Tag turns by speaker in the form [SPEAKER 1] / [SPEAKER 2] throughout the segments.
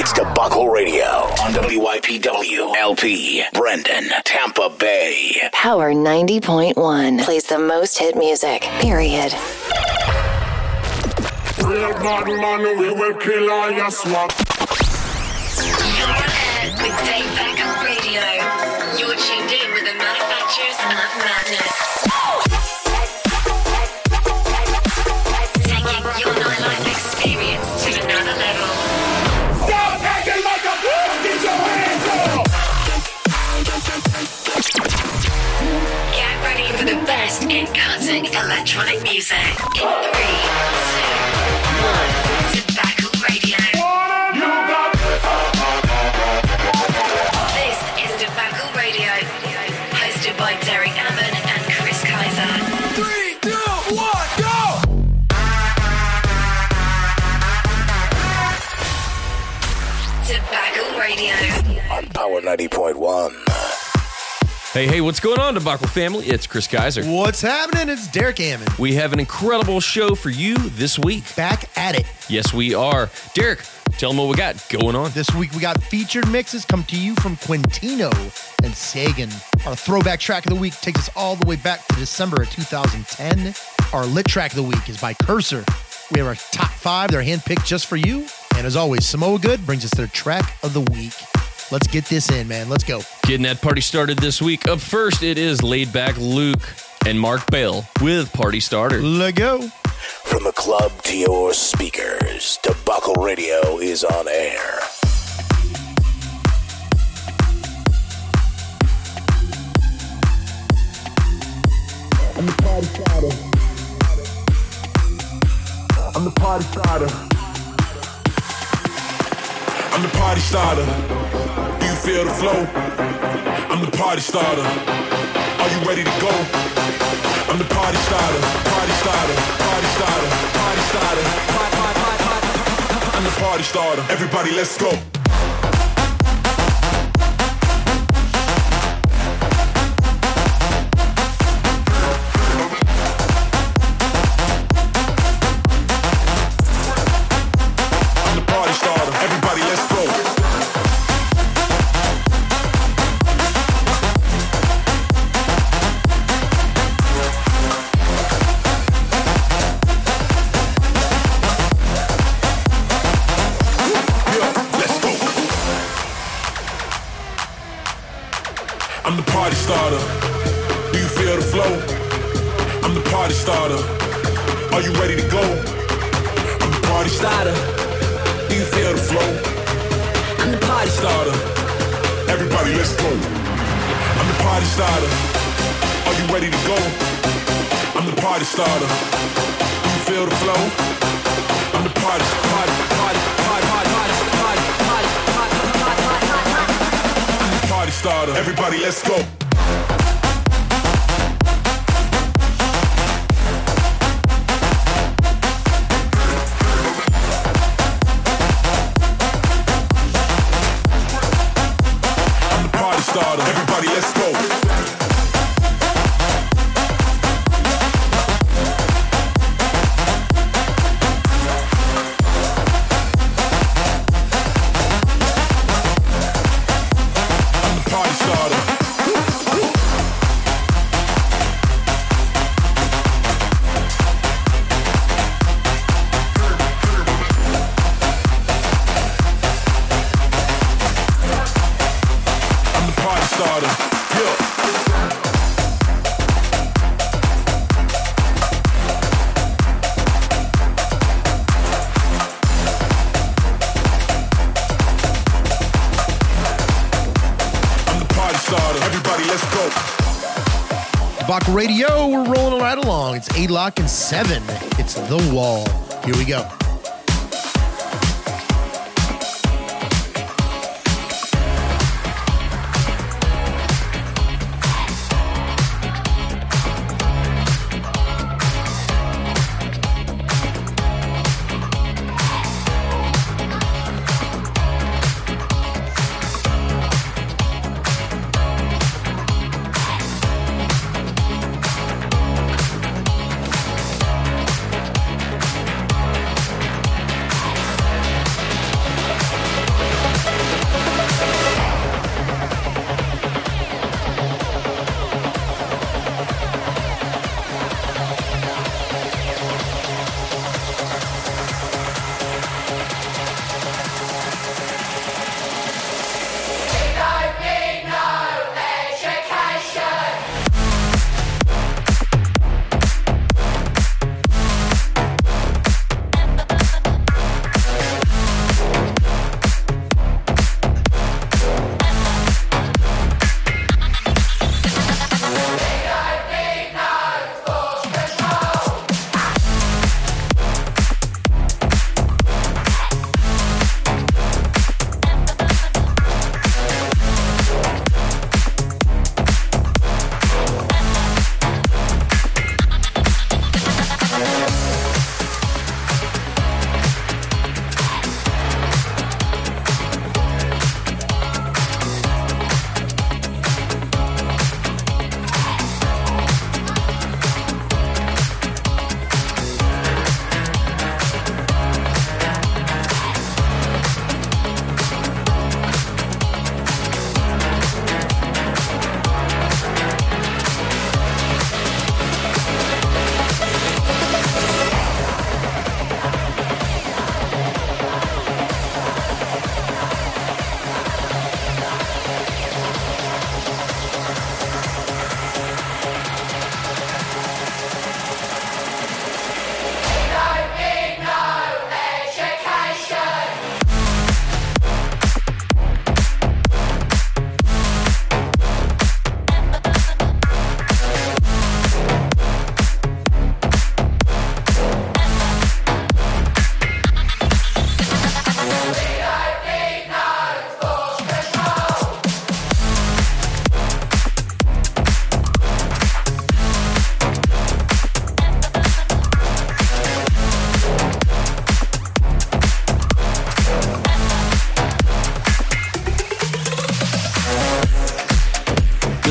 [SPEAKER 1] It's Debacle Radio on WYPW LP, Brandon, Tampa Bay.
[SPEAKER 2] Power 90.1 plays the most hit music, period.
[SPEAKER 3] Real bad man, we will kill all your swap.
[SPEAKER 4] Best in cutting electronic music. In three, two, one. Debacle Radio. This is Debacle Radio, hosted by Derek Ammon and Chris Kaiser.
[SPEAKER 3] three, two, one, go!
[SPEAKER 4] Debacle Radio.
[SPEAKER 1] On Power 90.1.
[SPEAKER 5] Hey, hey, what's going on, Debacle family? It's Chris Kaiser.
[SPEAKER 6] What's happening? It's Derek Ammon.
[SPEAKER 5] We have an incredible show for you this week.
[SPEAKER 6] Back at it.
[SPEAKER 5] Yes, we are. Derek, tell them what we got going on.
[SPEAKER 6] This week we got featured mixes come to you from Quintino and Sagan. Our throwback track of the week takes us all the way back to December of 2010. Our lit track of the week is by Cursor. We have our top five, they're handpicked just for you. And as always, Samoa Good brings us their track of the week. Let's get this in, man. Let's go.
[SPEAKER 5] Getting that party started this week. Up first, it is Laidback Luke and Mark Bell with Party Starter.
[SPEAKER 6] Let go.
[SPEAKER 1] From the club to your speakers, Debacle Radio is on air.
[SPEAKER 7] I'm the party starter. I'm the party starter.
[SPEAKER 3] I'm the party starter. Do you feel the flow? I'm the party starter. Are you ready to go? I'm the party starter. Party starter. Party starter. Party starter. I'm the party starter. Everybody, let's go. Starter. You feel the flow? I'm the party, party, party, party, party, party, party, party, party, party, party, party. The party starter. Everybody, let's go.
[SPEAKER 6] Eight lock and seven. It's the wall. Here we go.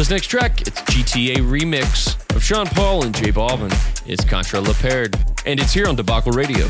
[SPEAKER 5] This next track, it's GTA remix of Sean Paul and J Balvin. It's Contra La and it's here on Debacle Radio.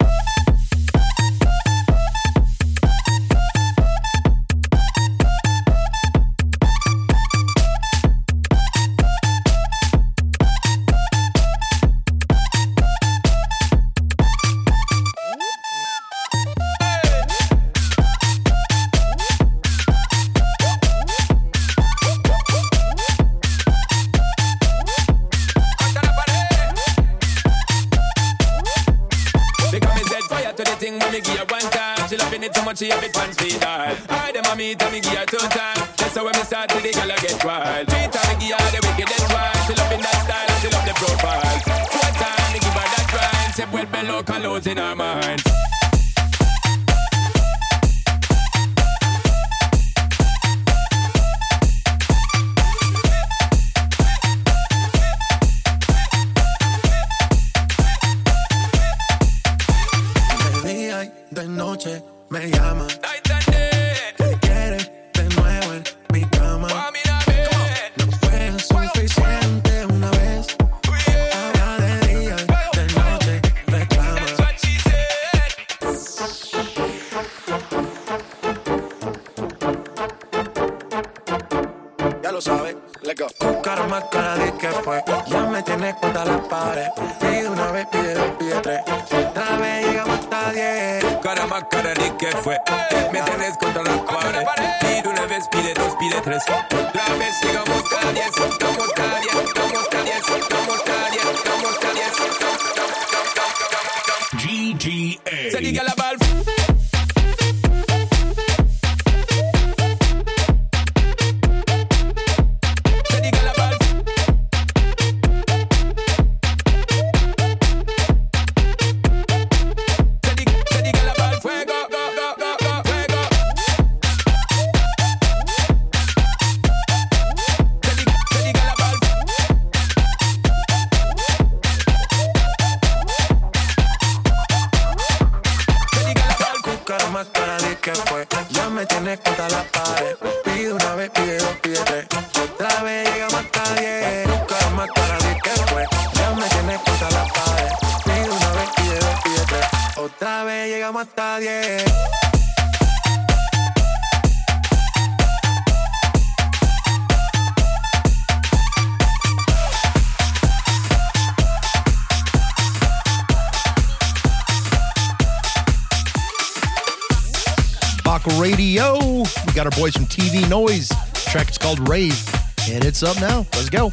[SPEAKER 8] What's up now?
[SPEAKER 9] Let's go.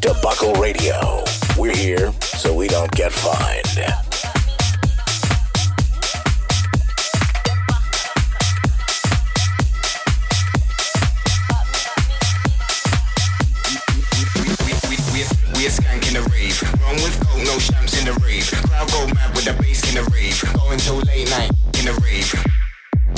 [SPEAKER 1] Debacle Radio. We're here so we don't get fined.
[SPEAKER 10] No champs in the rave. Crowd go mad with the bass in the rave. Going till late night in the rave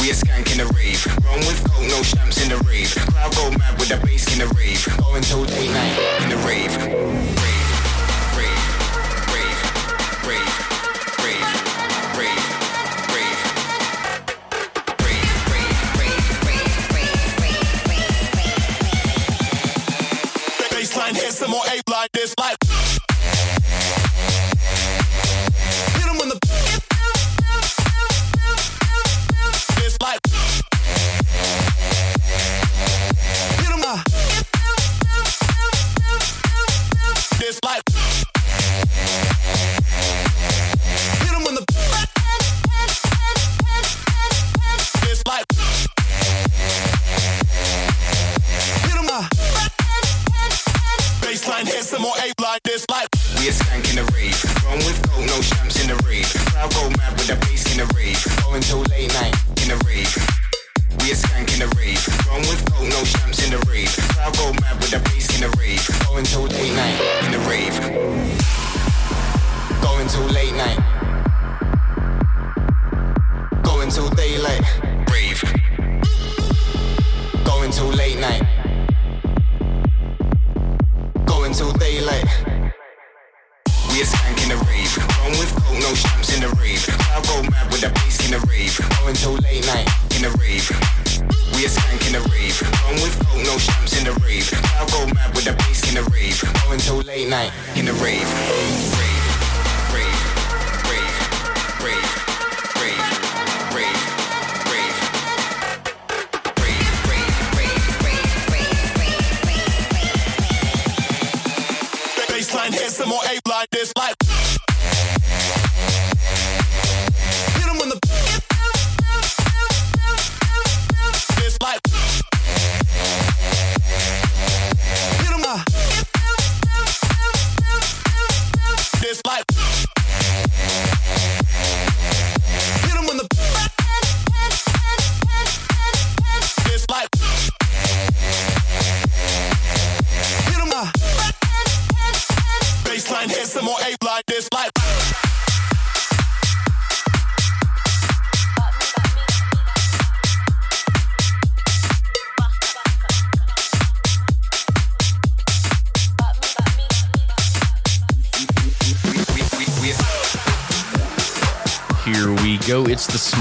[SPEAKER 10] we a skank in the rave. Run with coke, no champs in the rave. Crowd go mad with the bass in the rave. Going till late night in the rave. rave.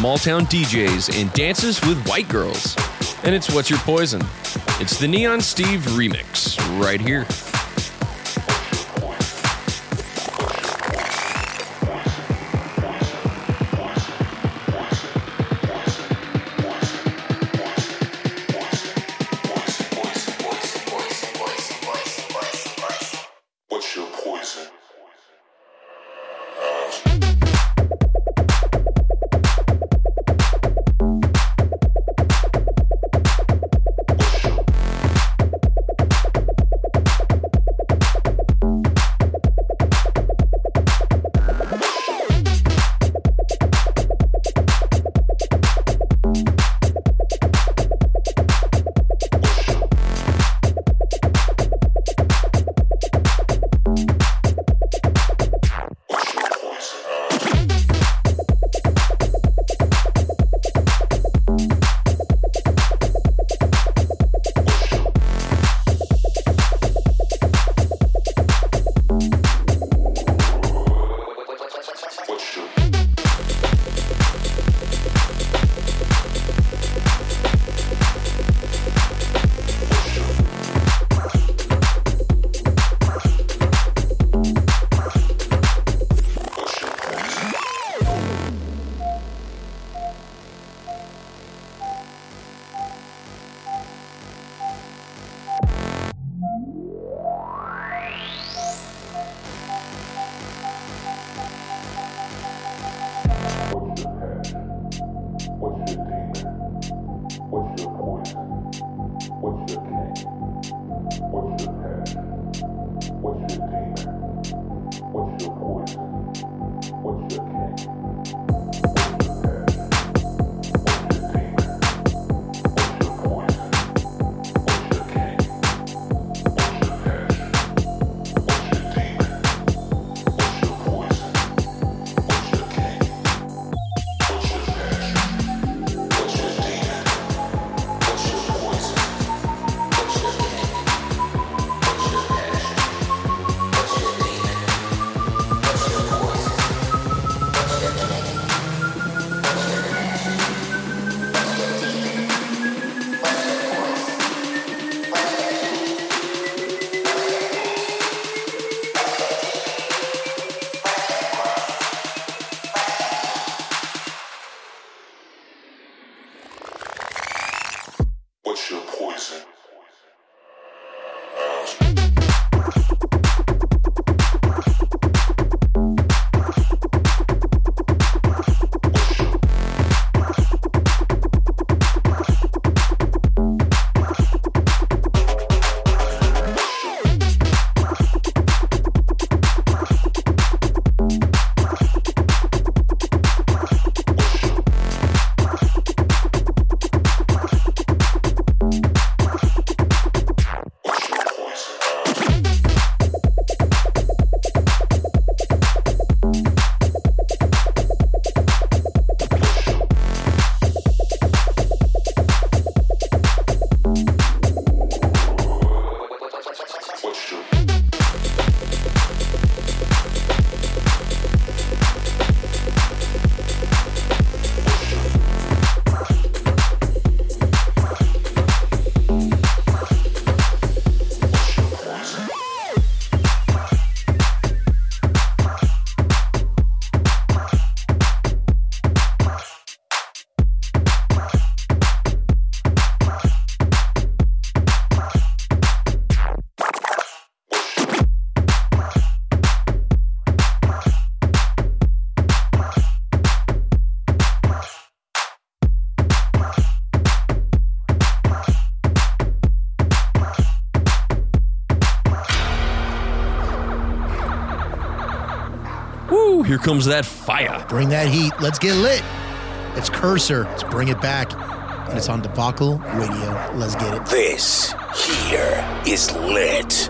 [SPEAKER 11] small town DJs and dances with white girls. And it's What's Your Poison? It's the Neon Steve remix right here.
[SPEAKER 5] Here comes that fire.
[SPEAKER 6] Bring that heat. Let's get lit. It's Cursor. Let's bring it back. And it's on Debacle Radio. Let's get it.
[SPEAKER 2] This here is lit.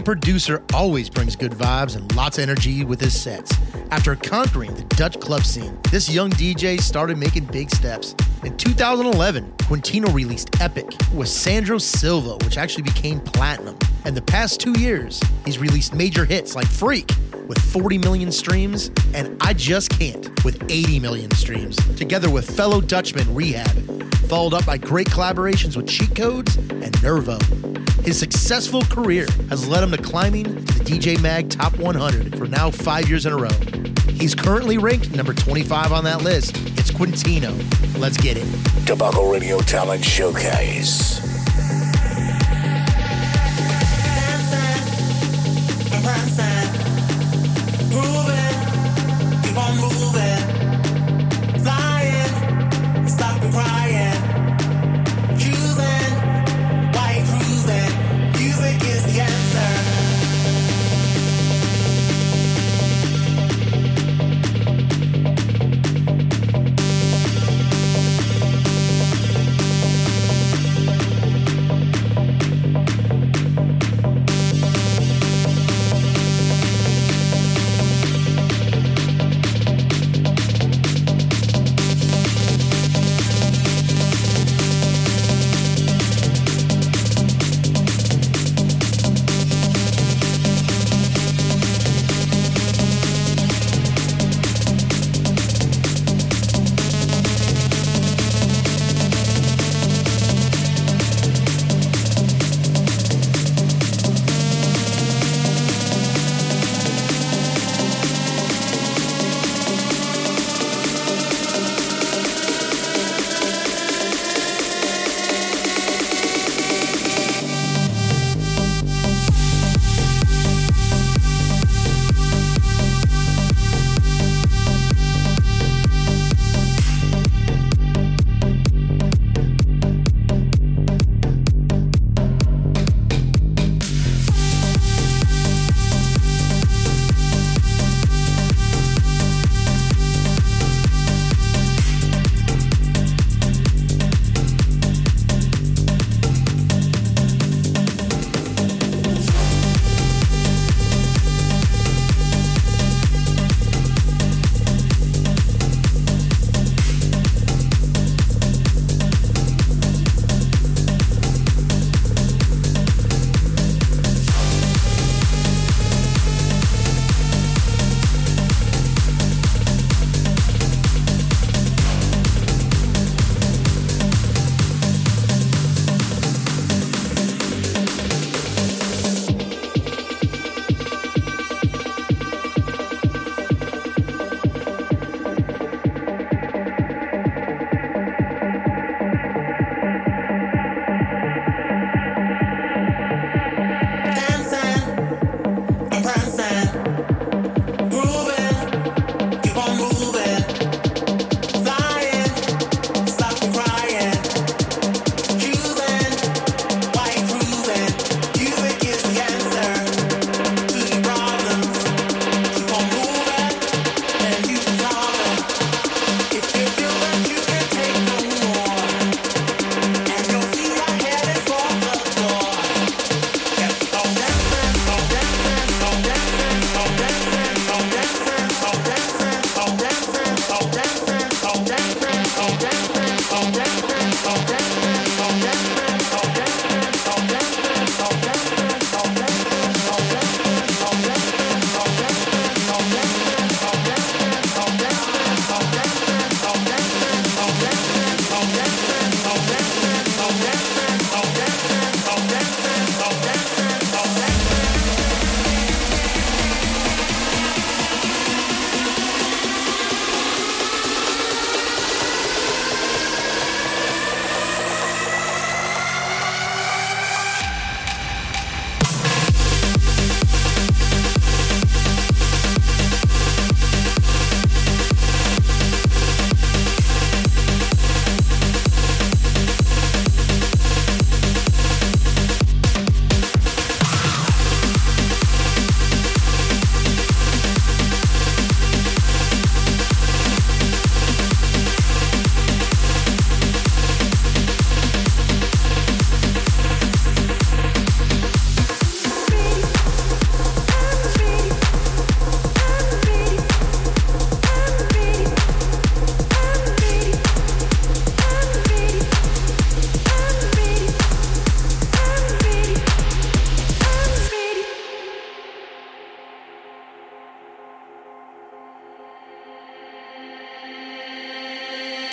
[SPEAKER 6] Producer always brings good vibes and lots of energy with his sets. After conquering the Dutch club scene, this young DJ started making big steps. In 2011, Quintino released Epic with Sandro Silva, which actually became platinum. And the past two years, he's released major hits like Freak with 40 million streams and I Just Can't with 80 million streams, together with fellow Dutchman R3HAB, followed up by great collaborations with Cheat Codes and Nervo. His successful career has led him to climbing to the DJ Mag Top 100 for now five years in a row. He's currently ranked number 25 on that list. It's Quintino. Let's get it.
[SPEAKER 2] Debacle Radio Talent Showcase.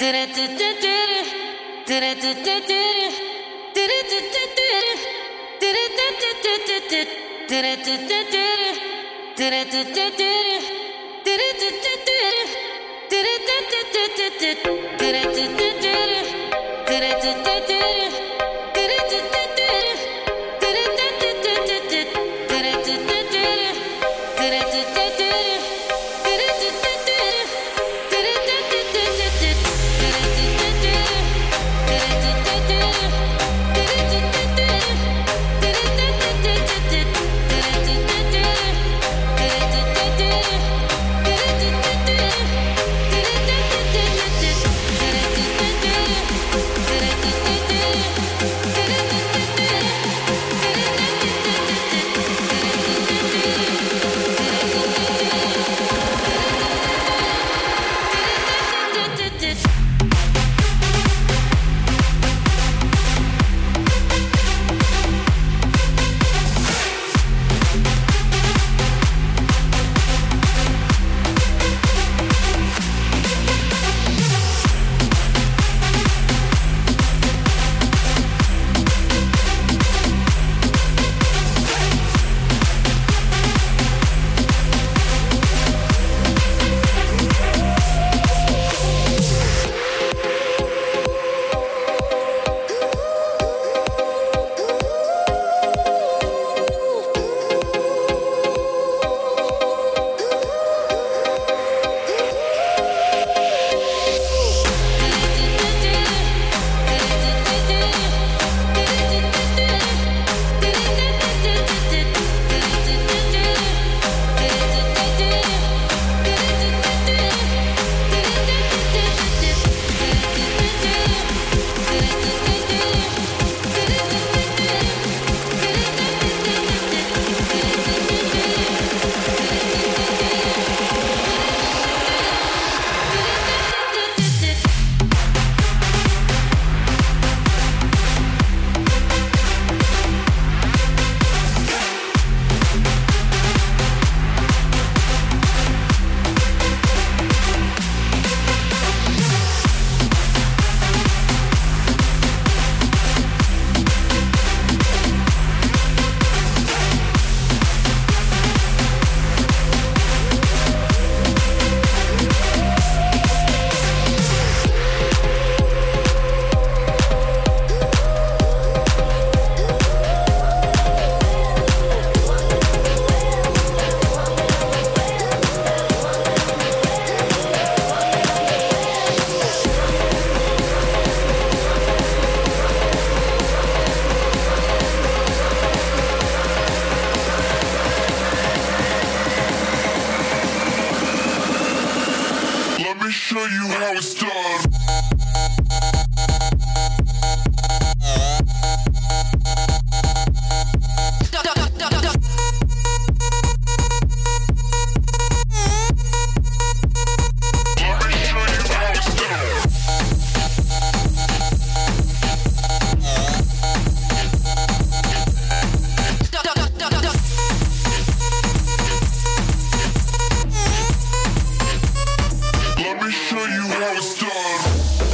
[SPEAKER 2] Did it, did it, did it. you how it's done.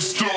[SPEAKER 12] Monster.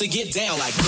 [SPEAKER 12] To get
[SPEAKER 13] down like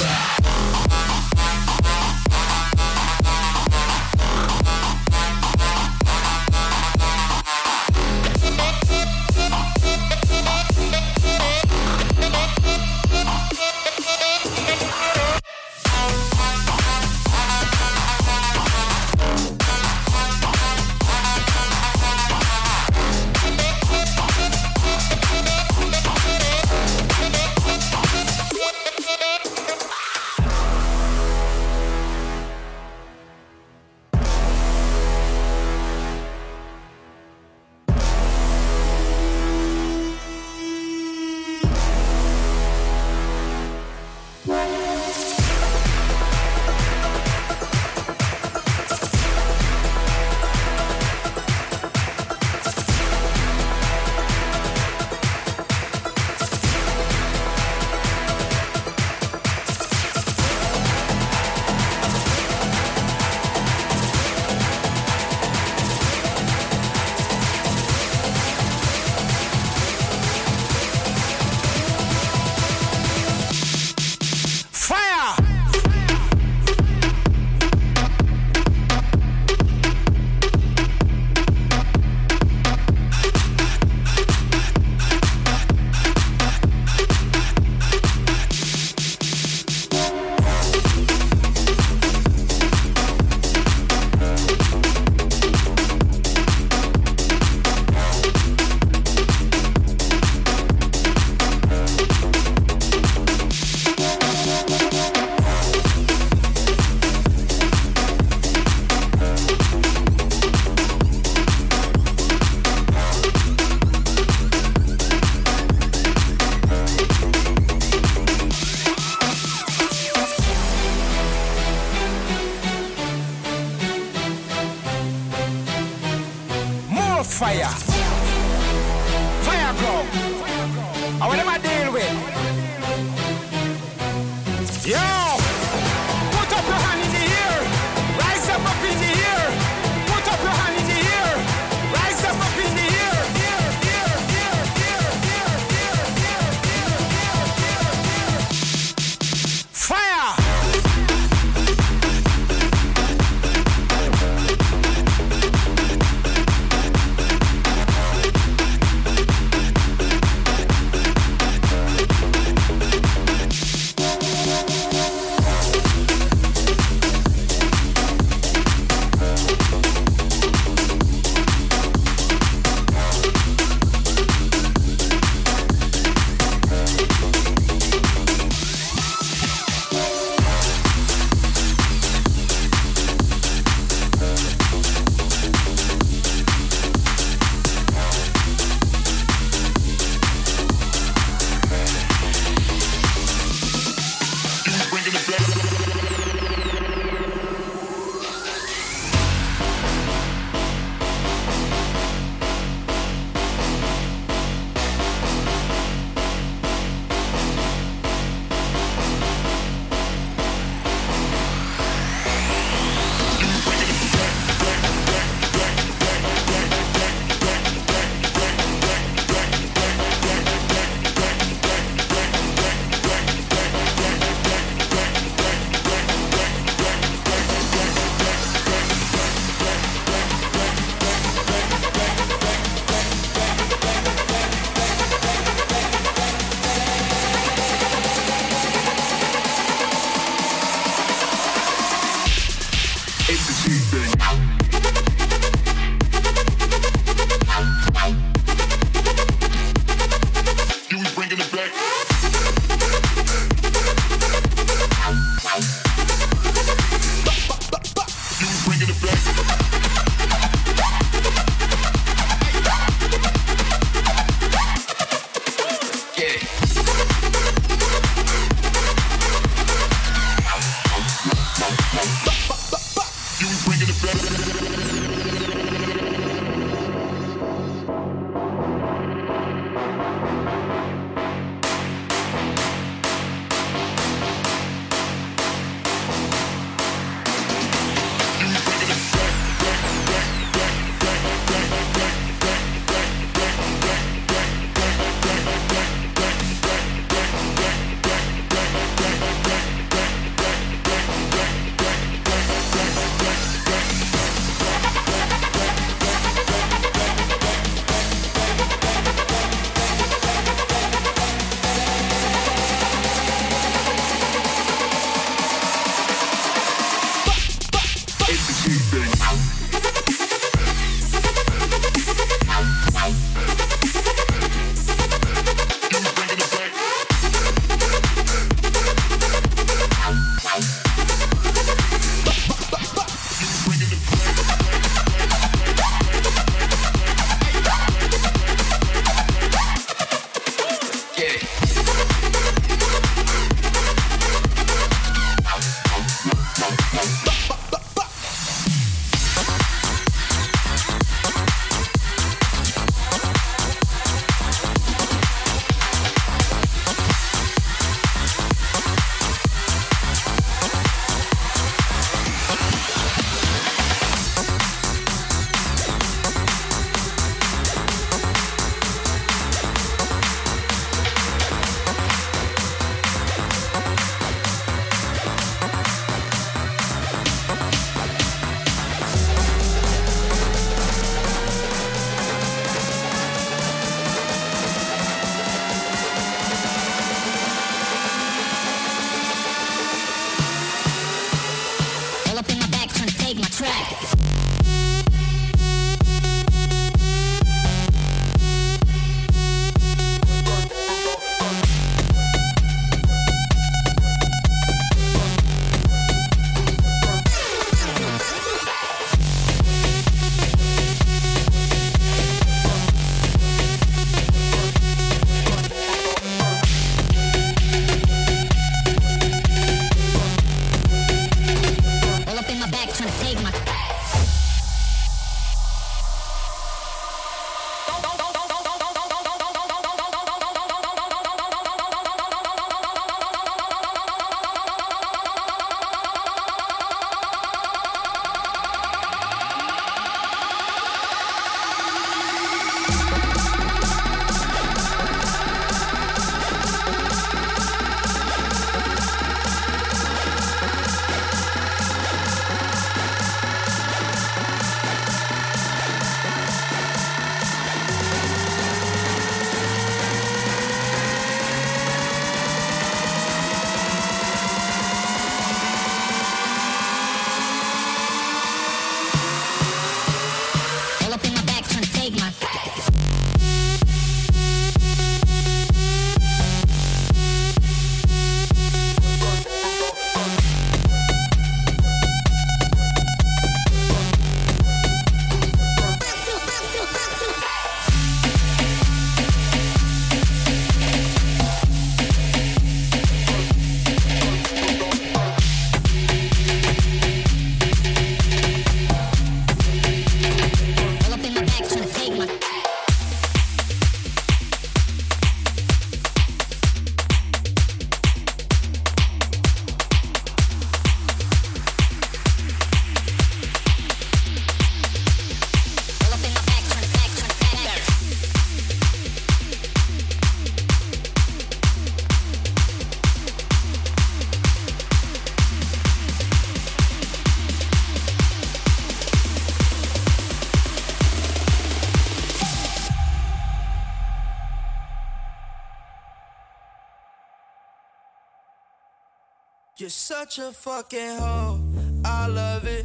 [SPEAKER 14] You're such a fucking hoe. I love it.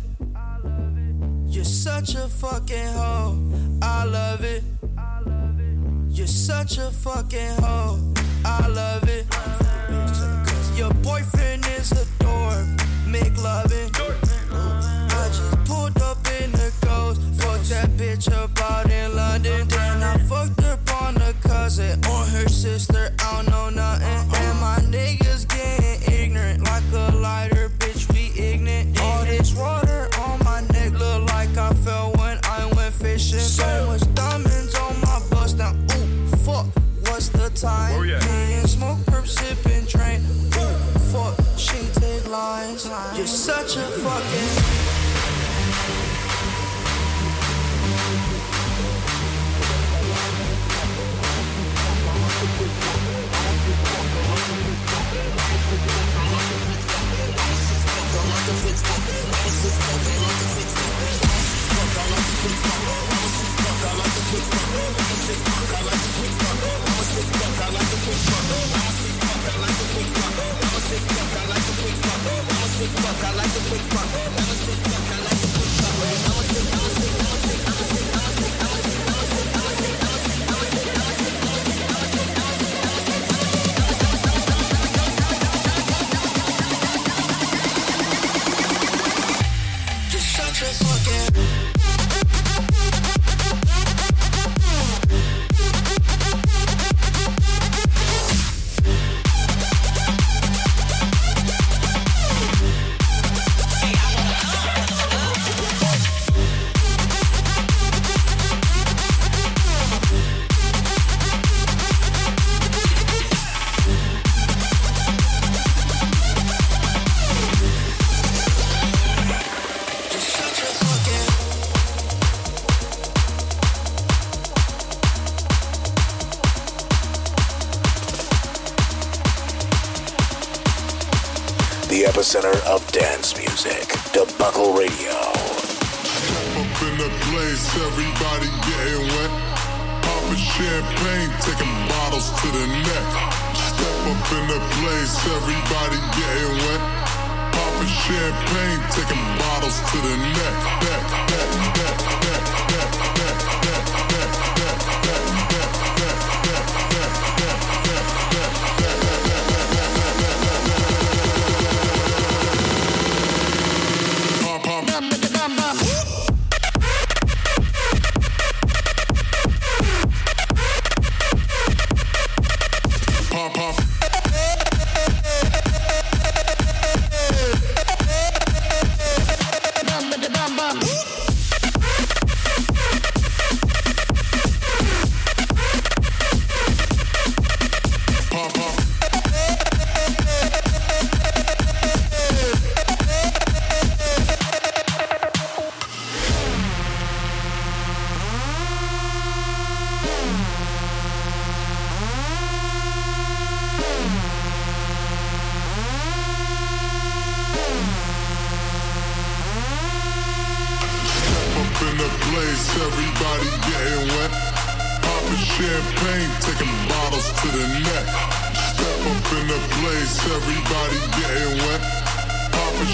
[SPEAKER 14] You're such a fucking hoe. I love it. You're such a fucking hoe. I love it. Your boyfriend is a dork. Make loving. I just pulled up in the ghost. Fuck that bitch up out in London. Then I fucked up on a cousin or her sister. I don't know What's the time? Oh, Me and smoke, perp, train. Ooh, fuck. She take lines. You're such a fucking.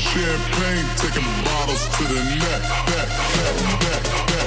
[SPEAKER 15] champagne, taking bottles to the neck,
[SPEAKER 16] back, back, back,
[SPEAKER 2] back.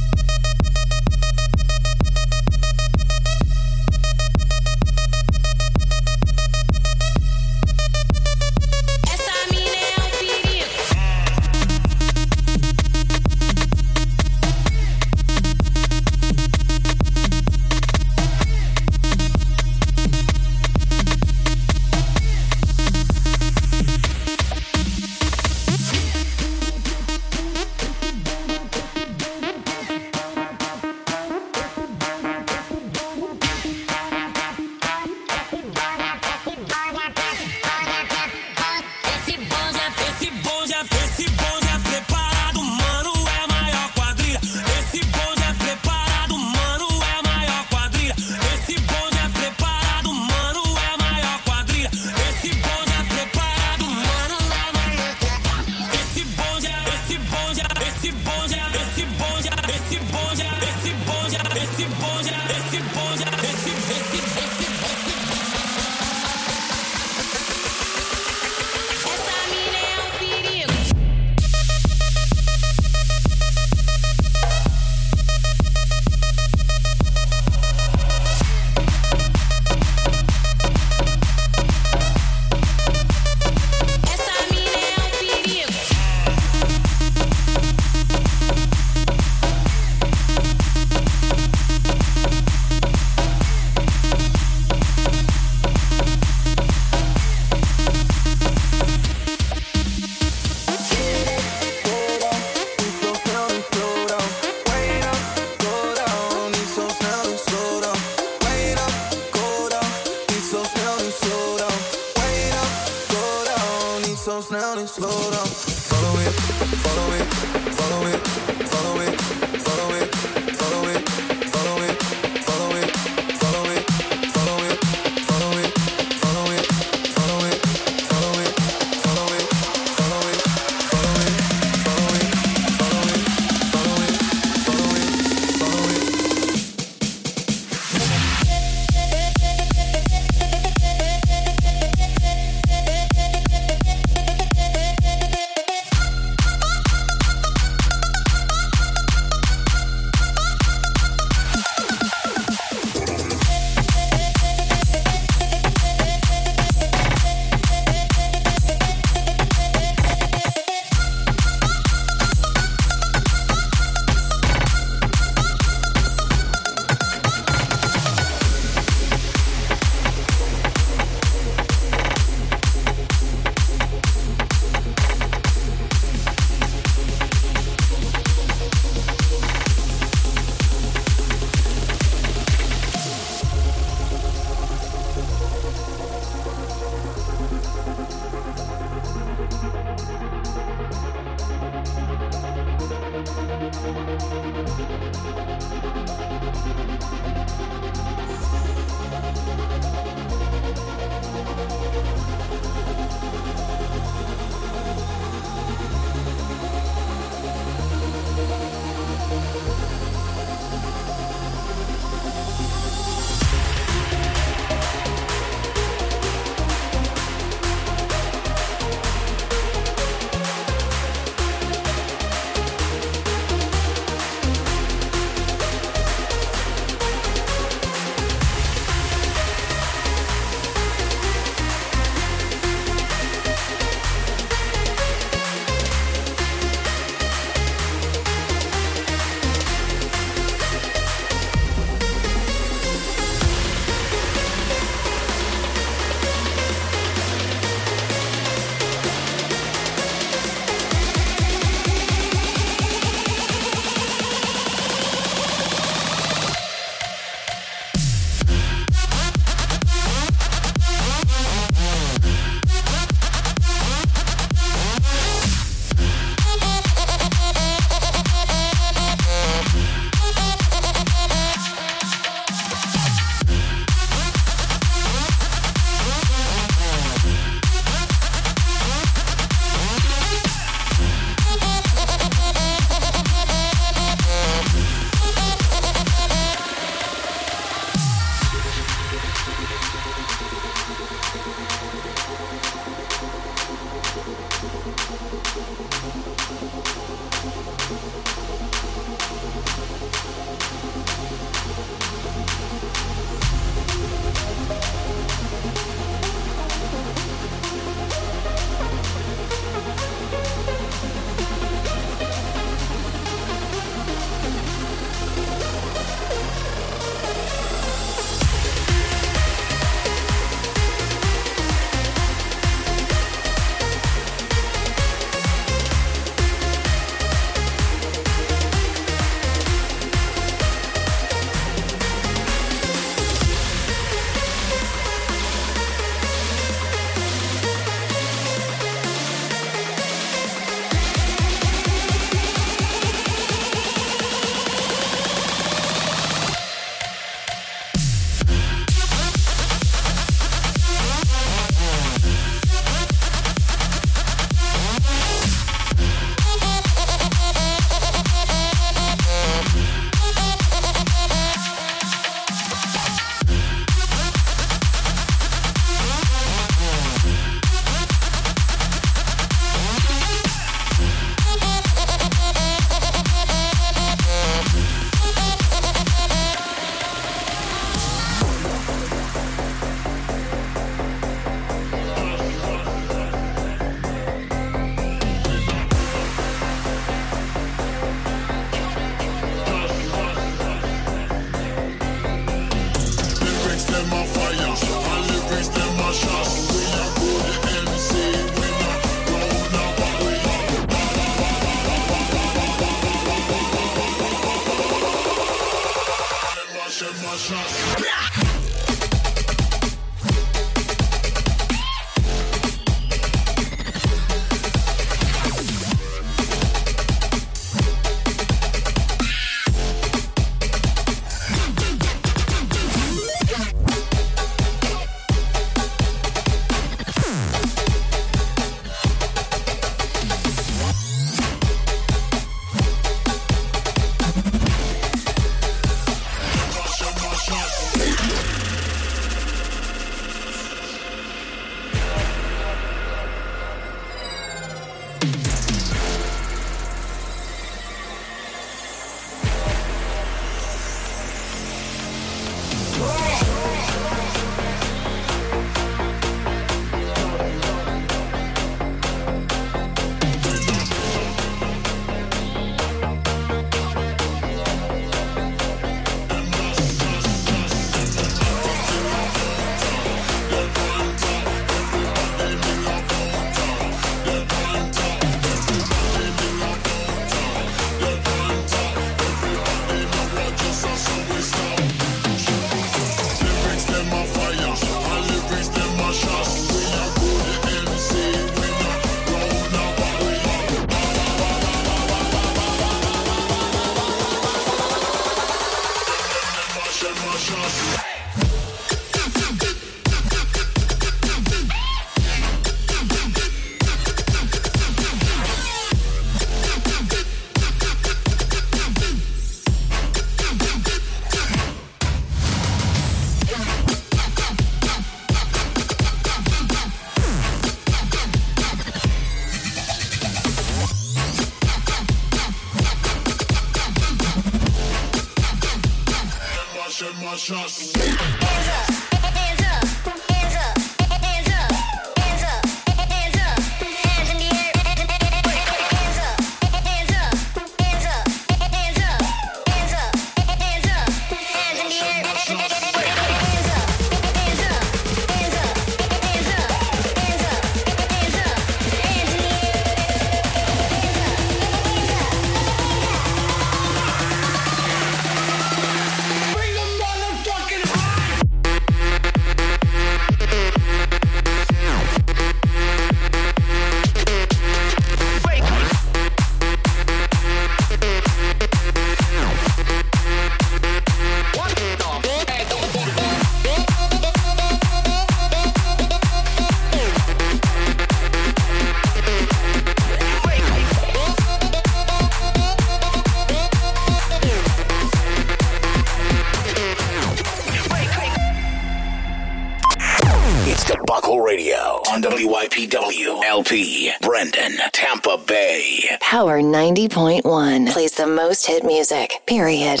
[SPEAKER 2] 90.1 plays the most hit music, period.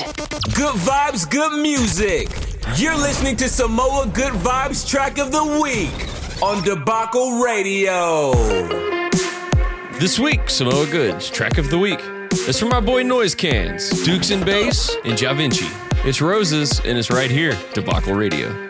[SPEAKER 17] Good vibes, good music. You're listening to Samoa Good Vibes track of the week on Debacle Radio.
[SPEAKER 18] This week, Samoa Goods track of the week. It's from my boy Noise Cans, Dukes and Bass, and Jah Vinci. It's Roses, and it's right here, Debacle Radio.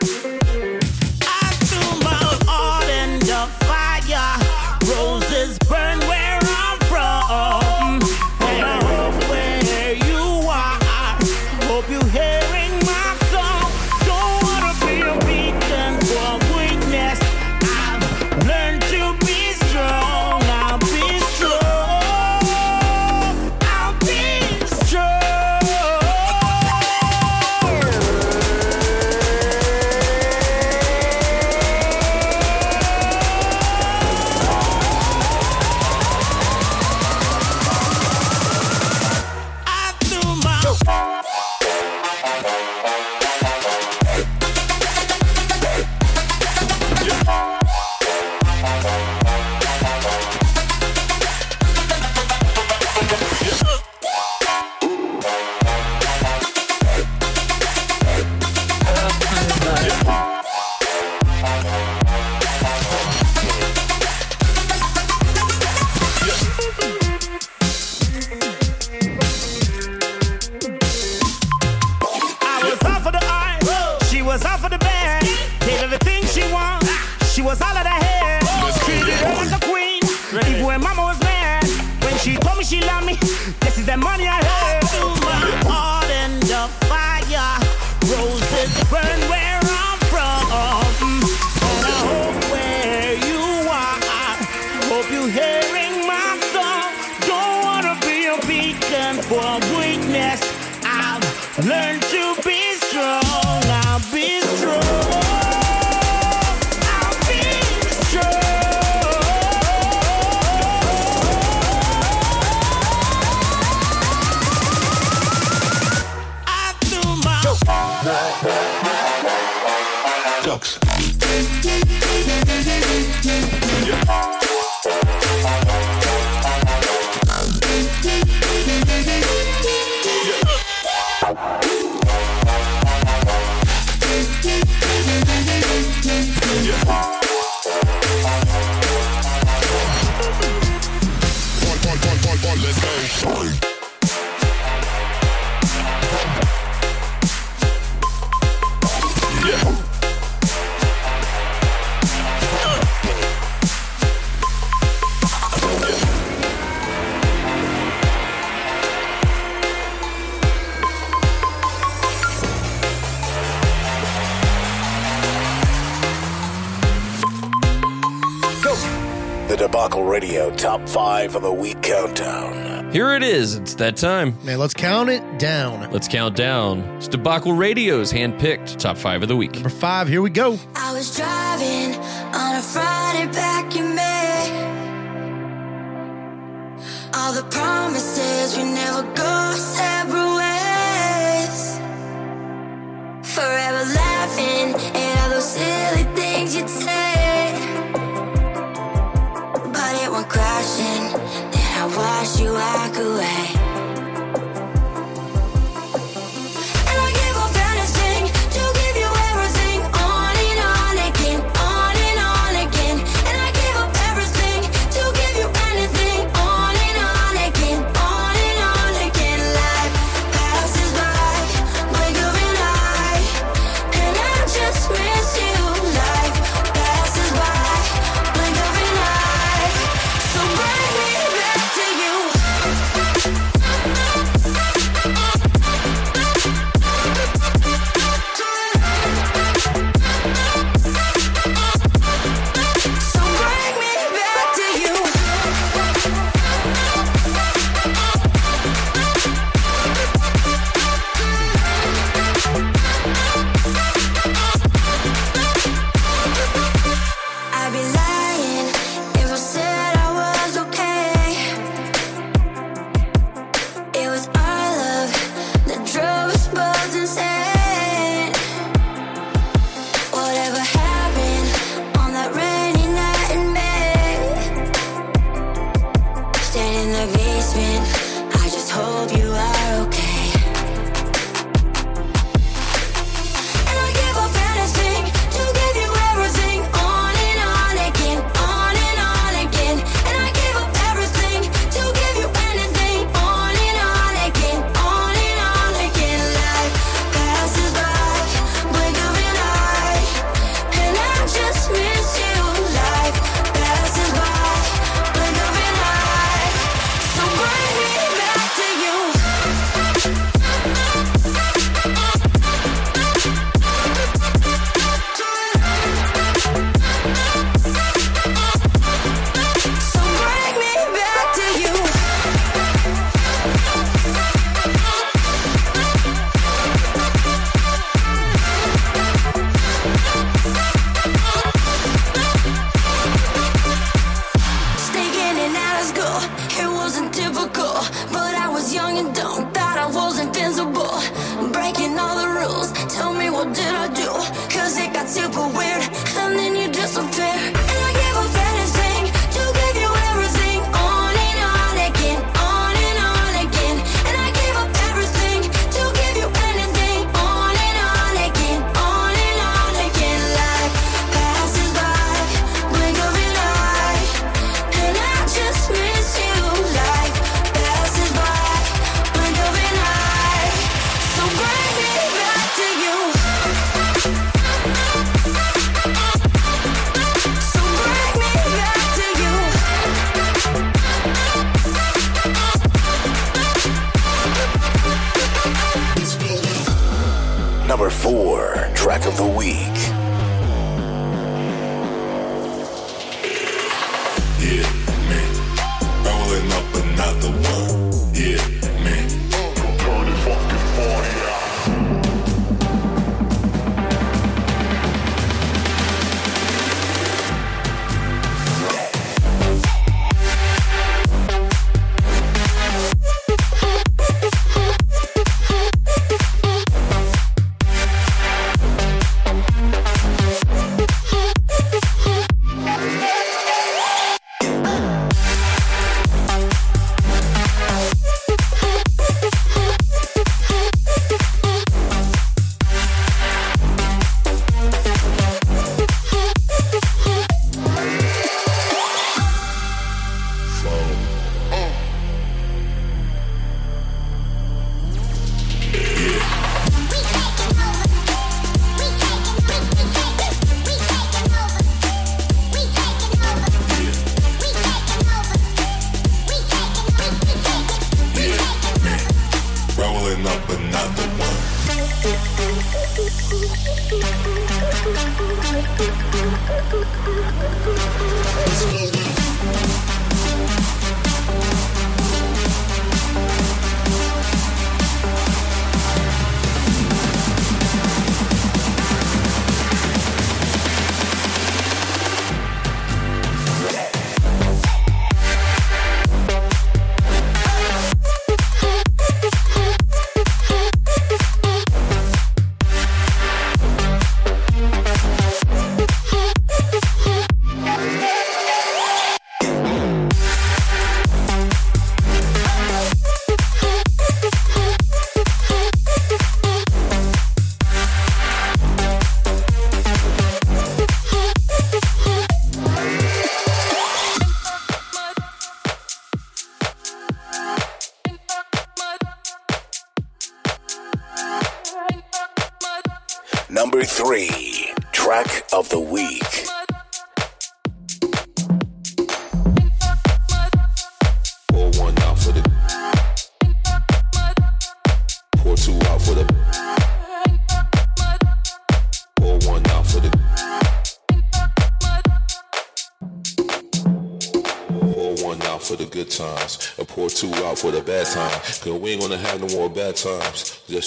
[SPEAKER 5] It's that time.
[SPEAKER 6] Man, let's count it down.
[SPEAKER 5] Let's count down. It's Debacle Radio's handpicked top five of the week.
[SPEAKER 6] Number five, here we go.
[SPEAKER 19] I was driving.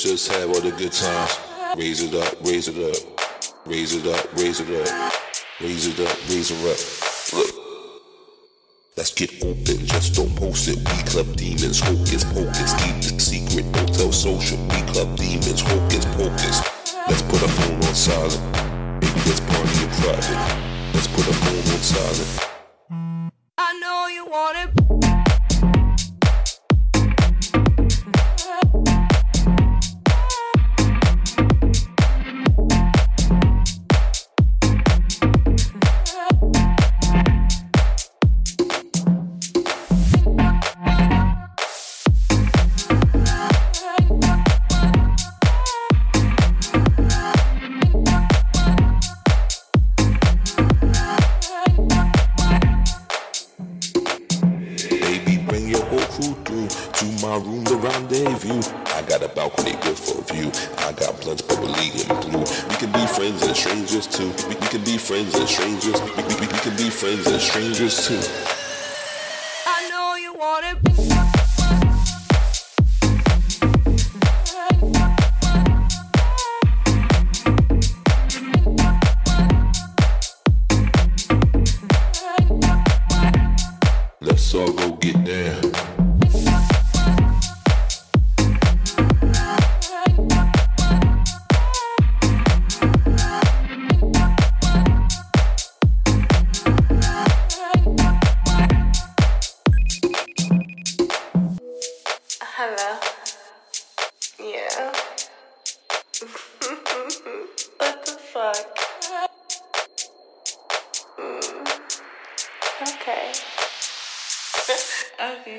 [SPEAKER 19] Just
[SPEAKER 20] have all the good times. Raise it up, raise it up, raise it up, raise it up, raise it up, raise it up. Look. Let's get open, just don't post it. We club demons, hocus pocus. Keep the secret, don't tell social. We club demons, hocus pocus. Let's put a phone on silent. Maybe let's party in private. Let's put a phone on silent.
[SPEAKER 21] I know you want it.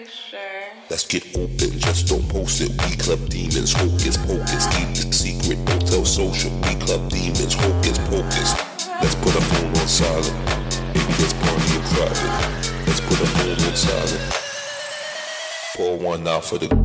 [SPEAKER 22] Sure.
[SPEAKER 20] Let's get open, just don't post it. We club demons, hocus pocus. Keep the secret, don't tell social. We club demons, hocus pocus. Let's put a phone on silent. Maybe let's party in private. Let's put a phone on silent. Pour one out for the.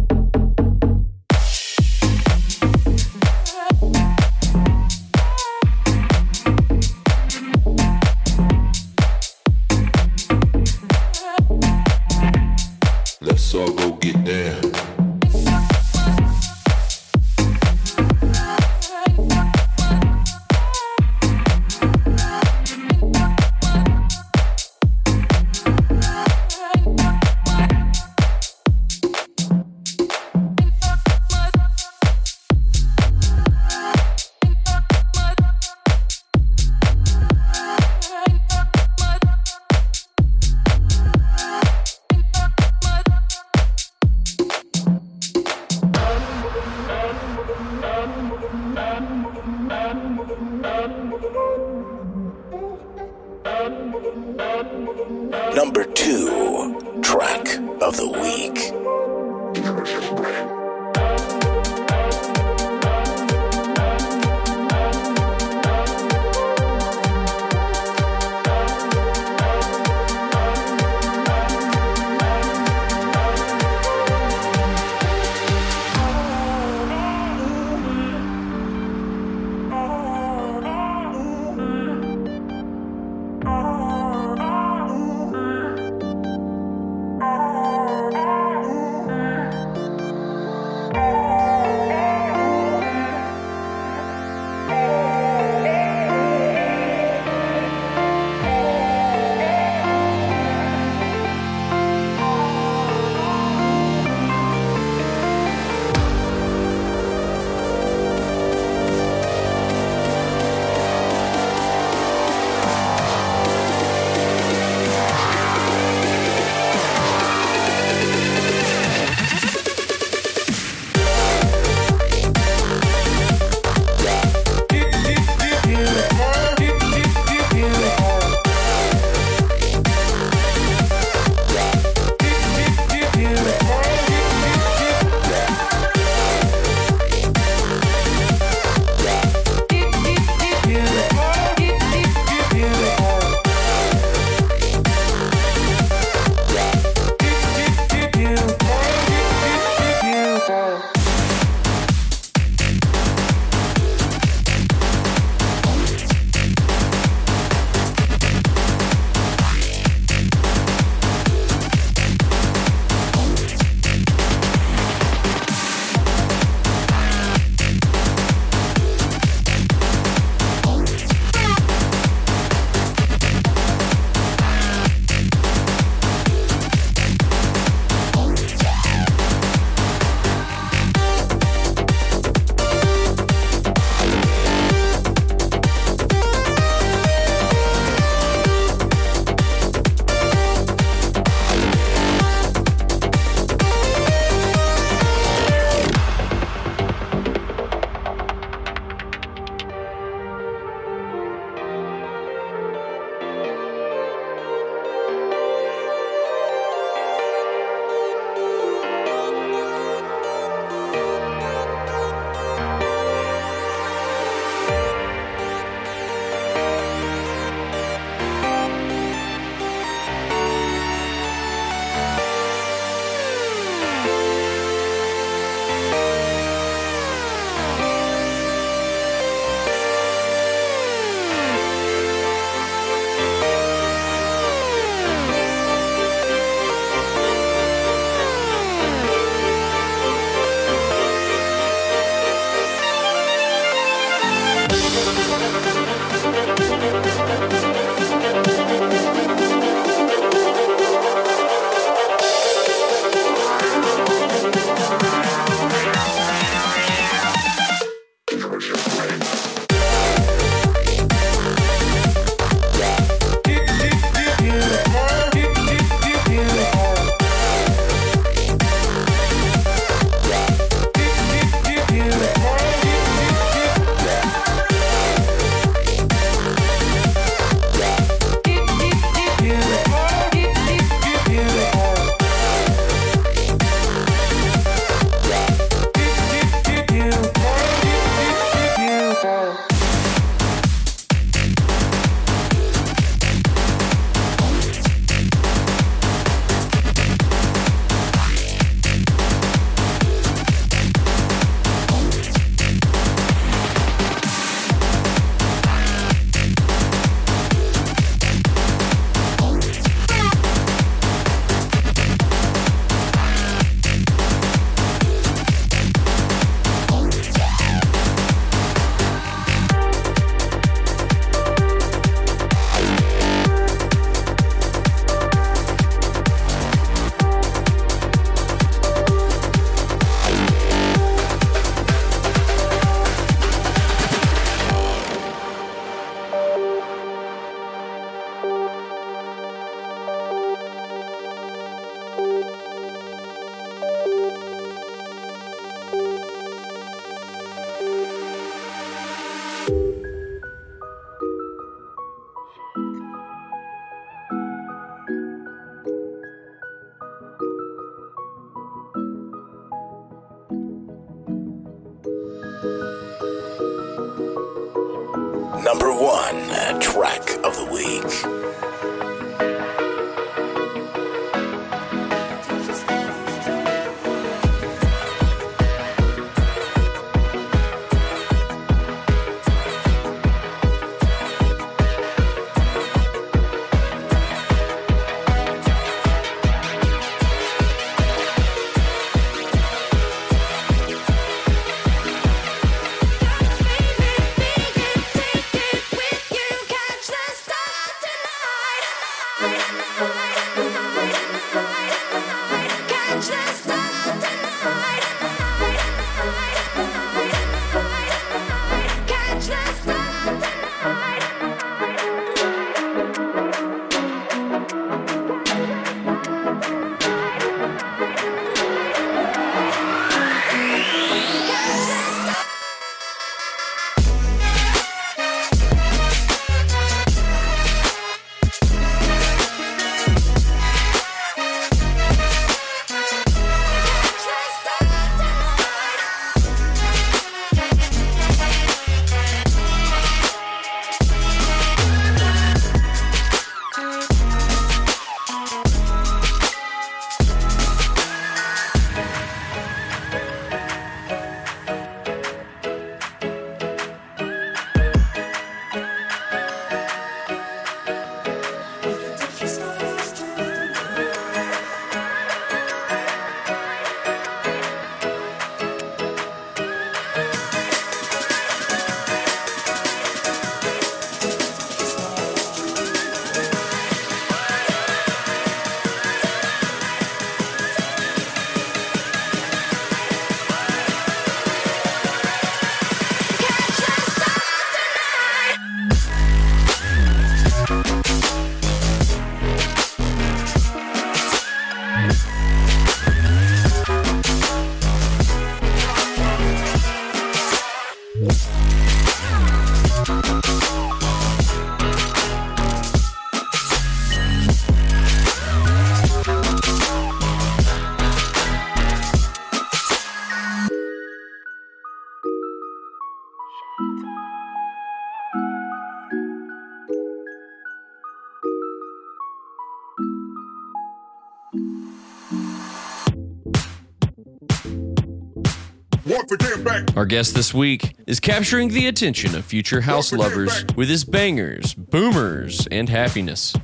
[SPEAKER 5] Our guest this week is capturing the attention of future house lovers with his bangers, boomers, and happiness.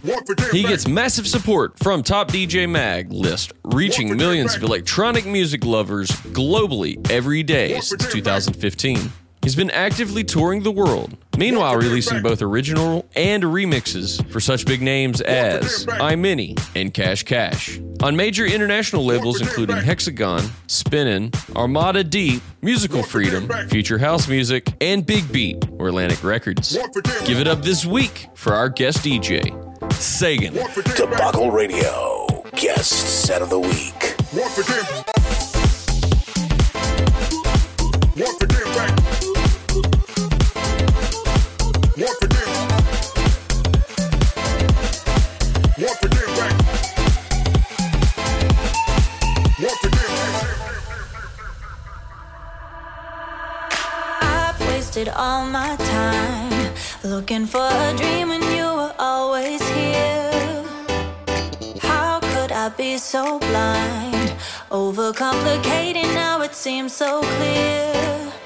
[SPEAKER 5] He gets massive support from Top DJ Mag list, reaching millions of electronic music lovers globally every day since 2015. He's been actively touring the world, meanwhile releasing both original and remixes for such big names as iMini and Cash Cash on major international labels including Hexagon, Spinnin', Armada Deep, Musical Freedom, Future House Music, and Big Beat or Atlantic Records. Give it up this week for our guest DJ, Sagan.
[SPEAKER 1] Debacle Radio, guest set of the week.
[SPEAKER 23] Wasted all my time looking for a dream when you were always here. How could I be so blind? Overcomplicating now it seems so clear.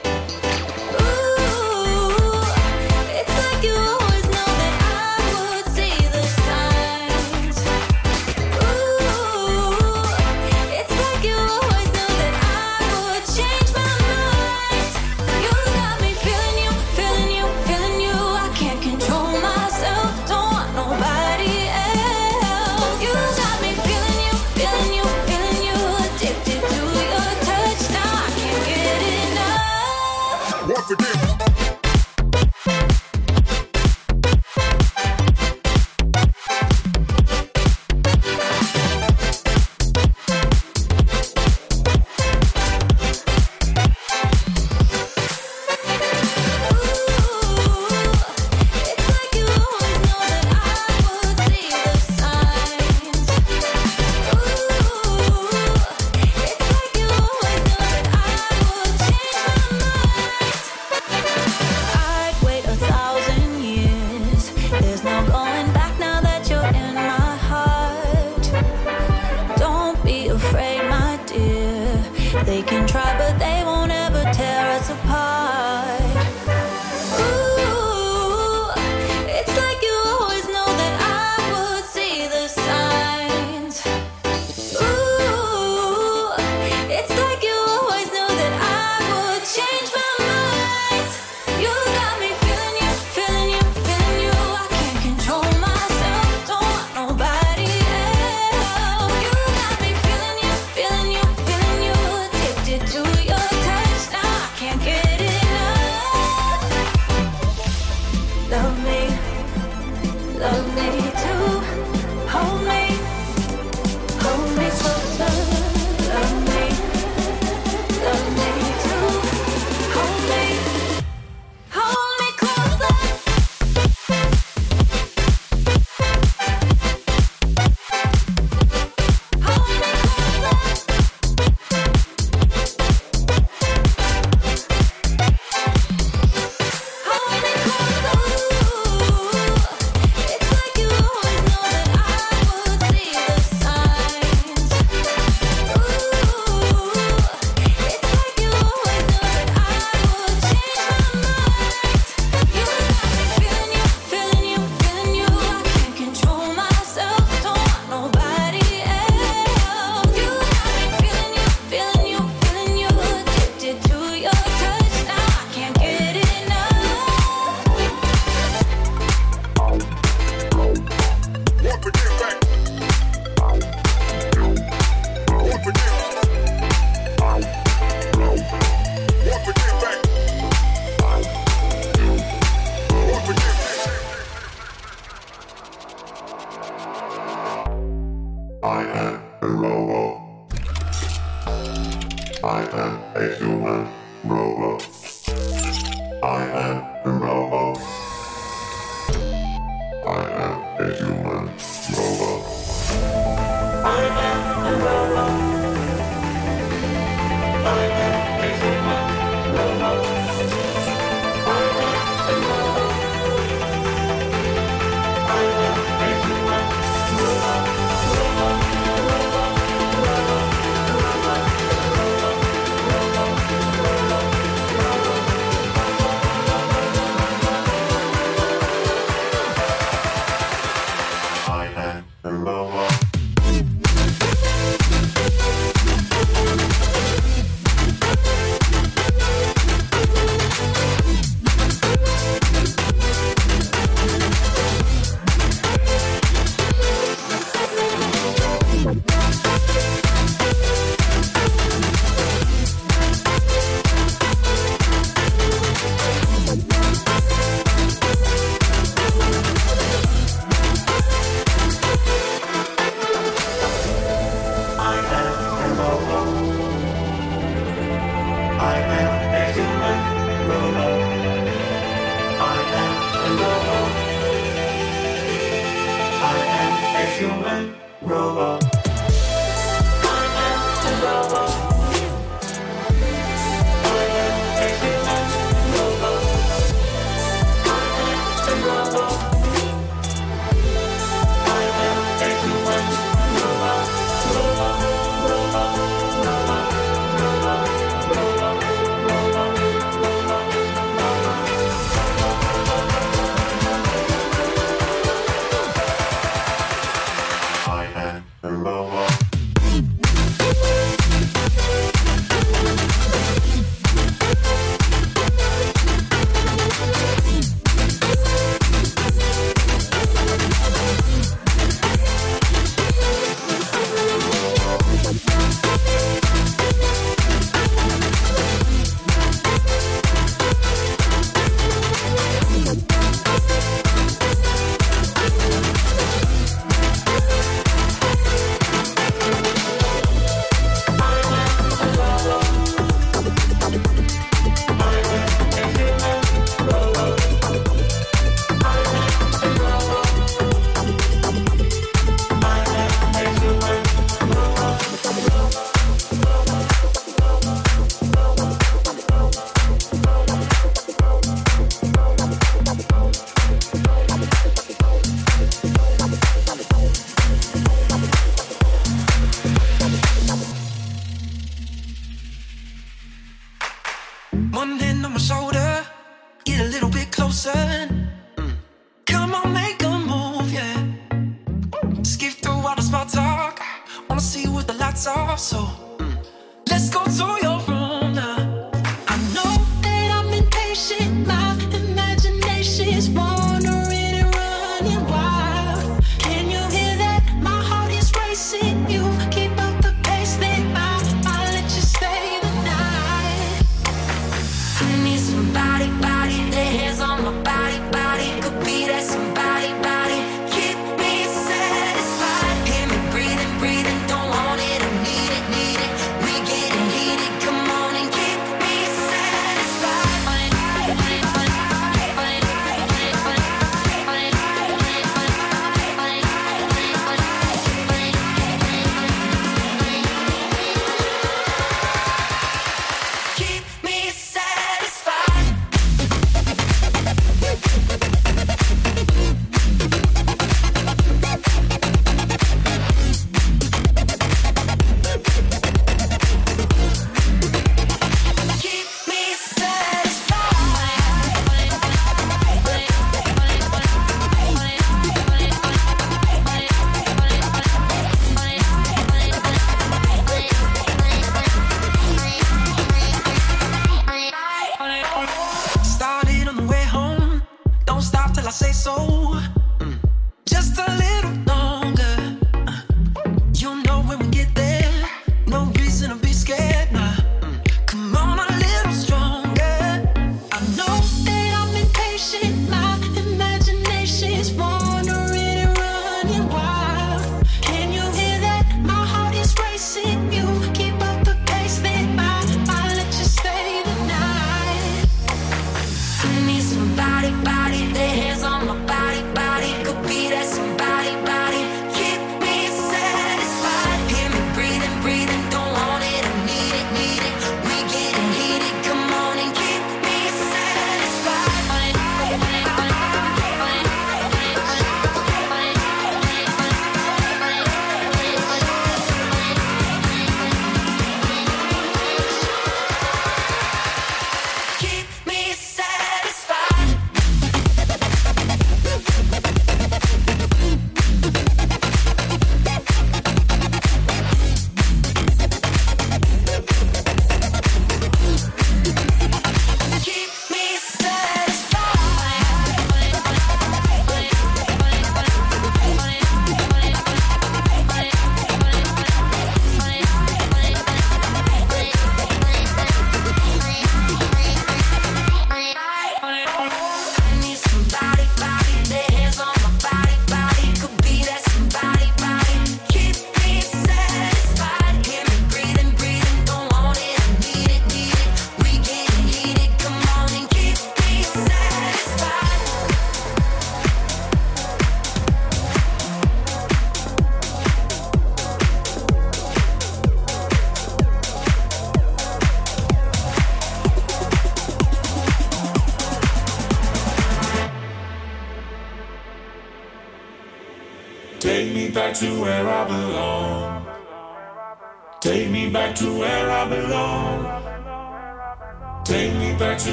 [SPEAKER 24] Human robot.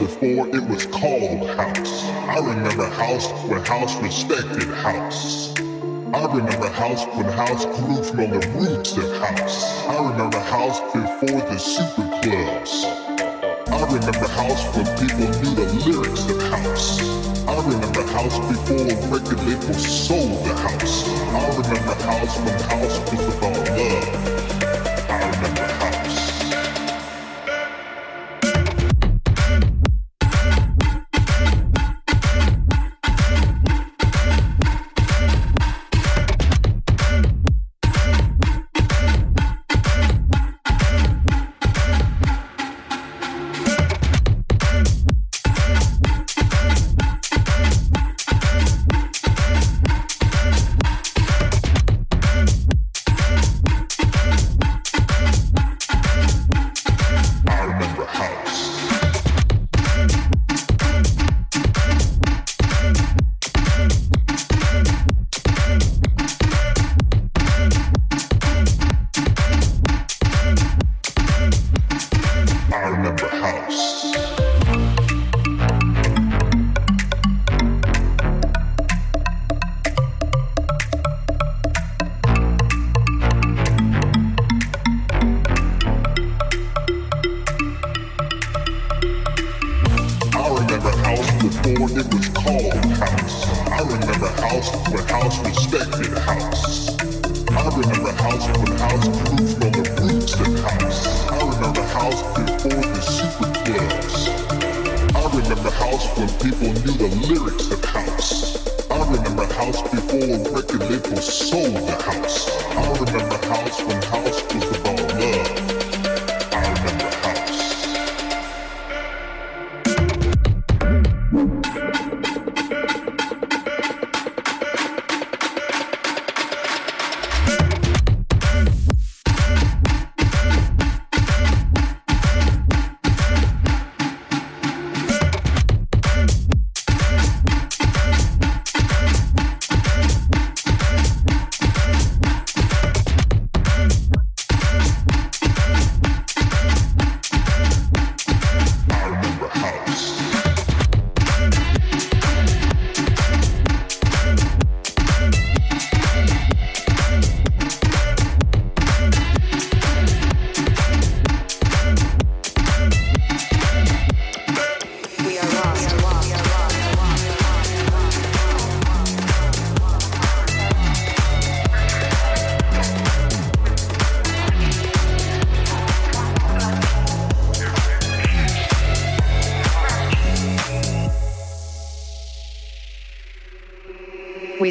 [SPEAKER 25] Before it was called house. I remember house when house respected house. I remember house when house grew from the roots of house. I remember house before the super clubs. I remember house when people knew the lyrics of house. I remember house before record labels sold the house. I remember house when house was about love.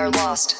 [SPEAKER 26] are lost.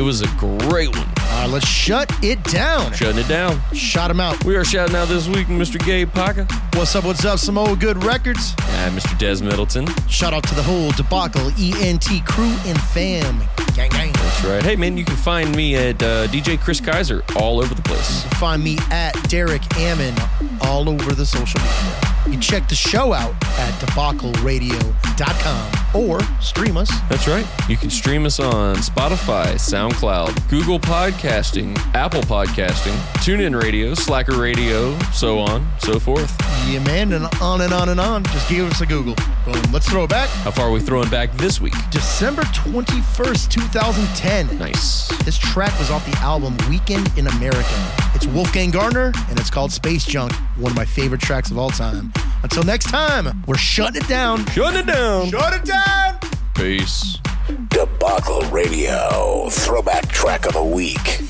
[SPEAKER 26] It
[SPEAKER 6] was a
[SPEAKER 5] great one.
[SPEAKER 6] All right, let's shut it down.
[SPEAKER 5] Shutting it down.
[SPEAKER 6] Shot him out.
[SPEAKER 5] We are shouting out this week, Mr. Gabe Paca.
[SPEAKER 6] What's up, what's up, Some old Good Records?
[SPEAKER 5] And Mr. Des Middleton.
[SPEAKER 6] Shout out to the whole debacle ENT crew and fam. Gang, gang.
[SPEAKER 5] That's right. Hey, man, you can find me at uh, DJ Chris Kaiser all over the place.
[SPEAKER 6] Find me at Derek Ammon all over the social media. You can check the show out at debacleradio.com or stream us.
[SPEAKER 5] That's right. You can stream us on Spotify, SoundCloud, Google Podcasting, Apple Podcasting, TuneIn Radio, Slacker Radio, so on, so forth.
[SPEAKER 6] Yeah, man, and on and on and on. Just give us a Google. Boom. Let's throw it back.
[SPEAKER 5] How far are we throwing back this week?
[SPEAKER 6] December 21st, 2010.
[SPEAKER 5] Nice.
[SPEAKER 6] This track was off the album Weekend in America. It's Wolfgang Gartner, and it's called Space Junk, one of my favorite tracks of all time. Until next time, we're shutting it down.
[SPEAKER 5] Shutting it down.
[SPEAKER 6] Shut it down.
[SPEAKER 5] Peace.
[SPEAKER 1] Debacle Radio Throwback Track of the Week.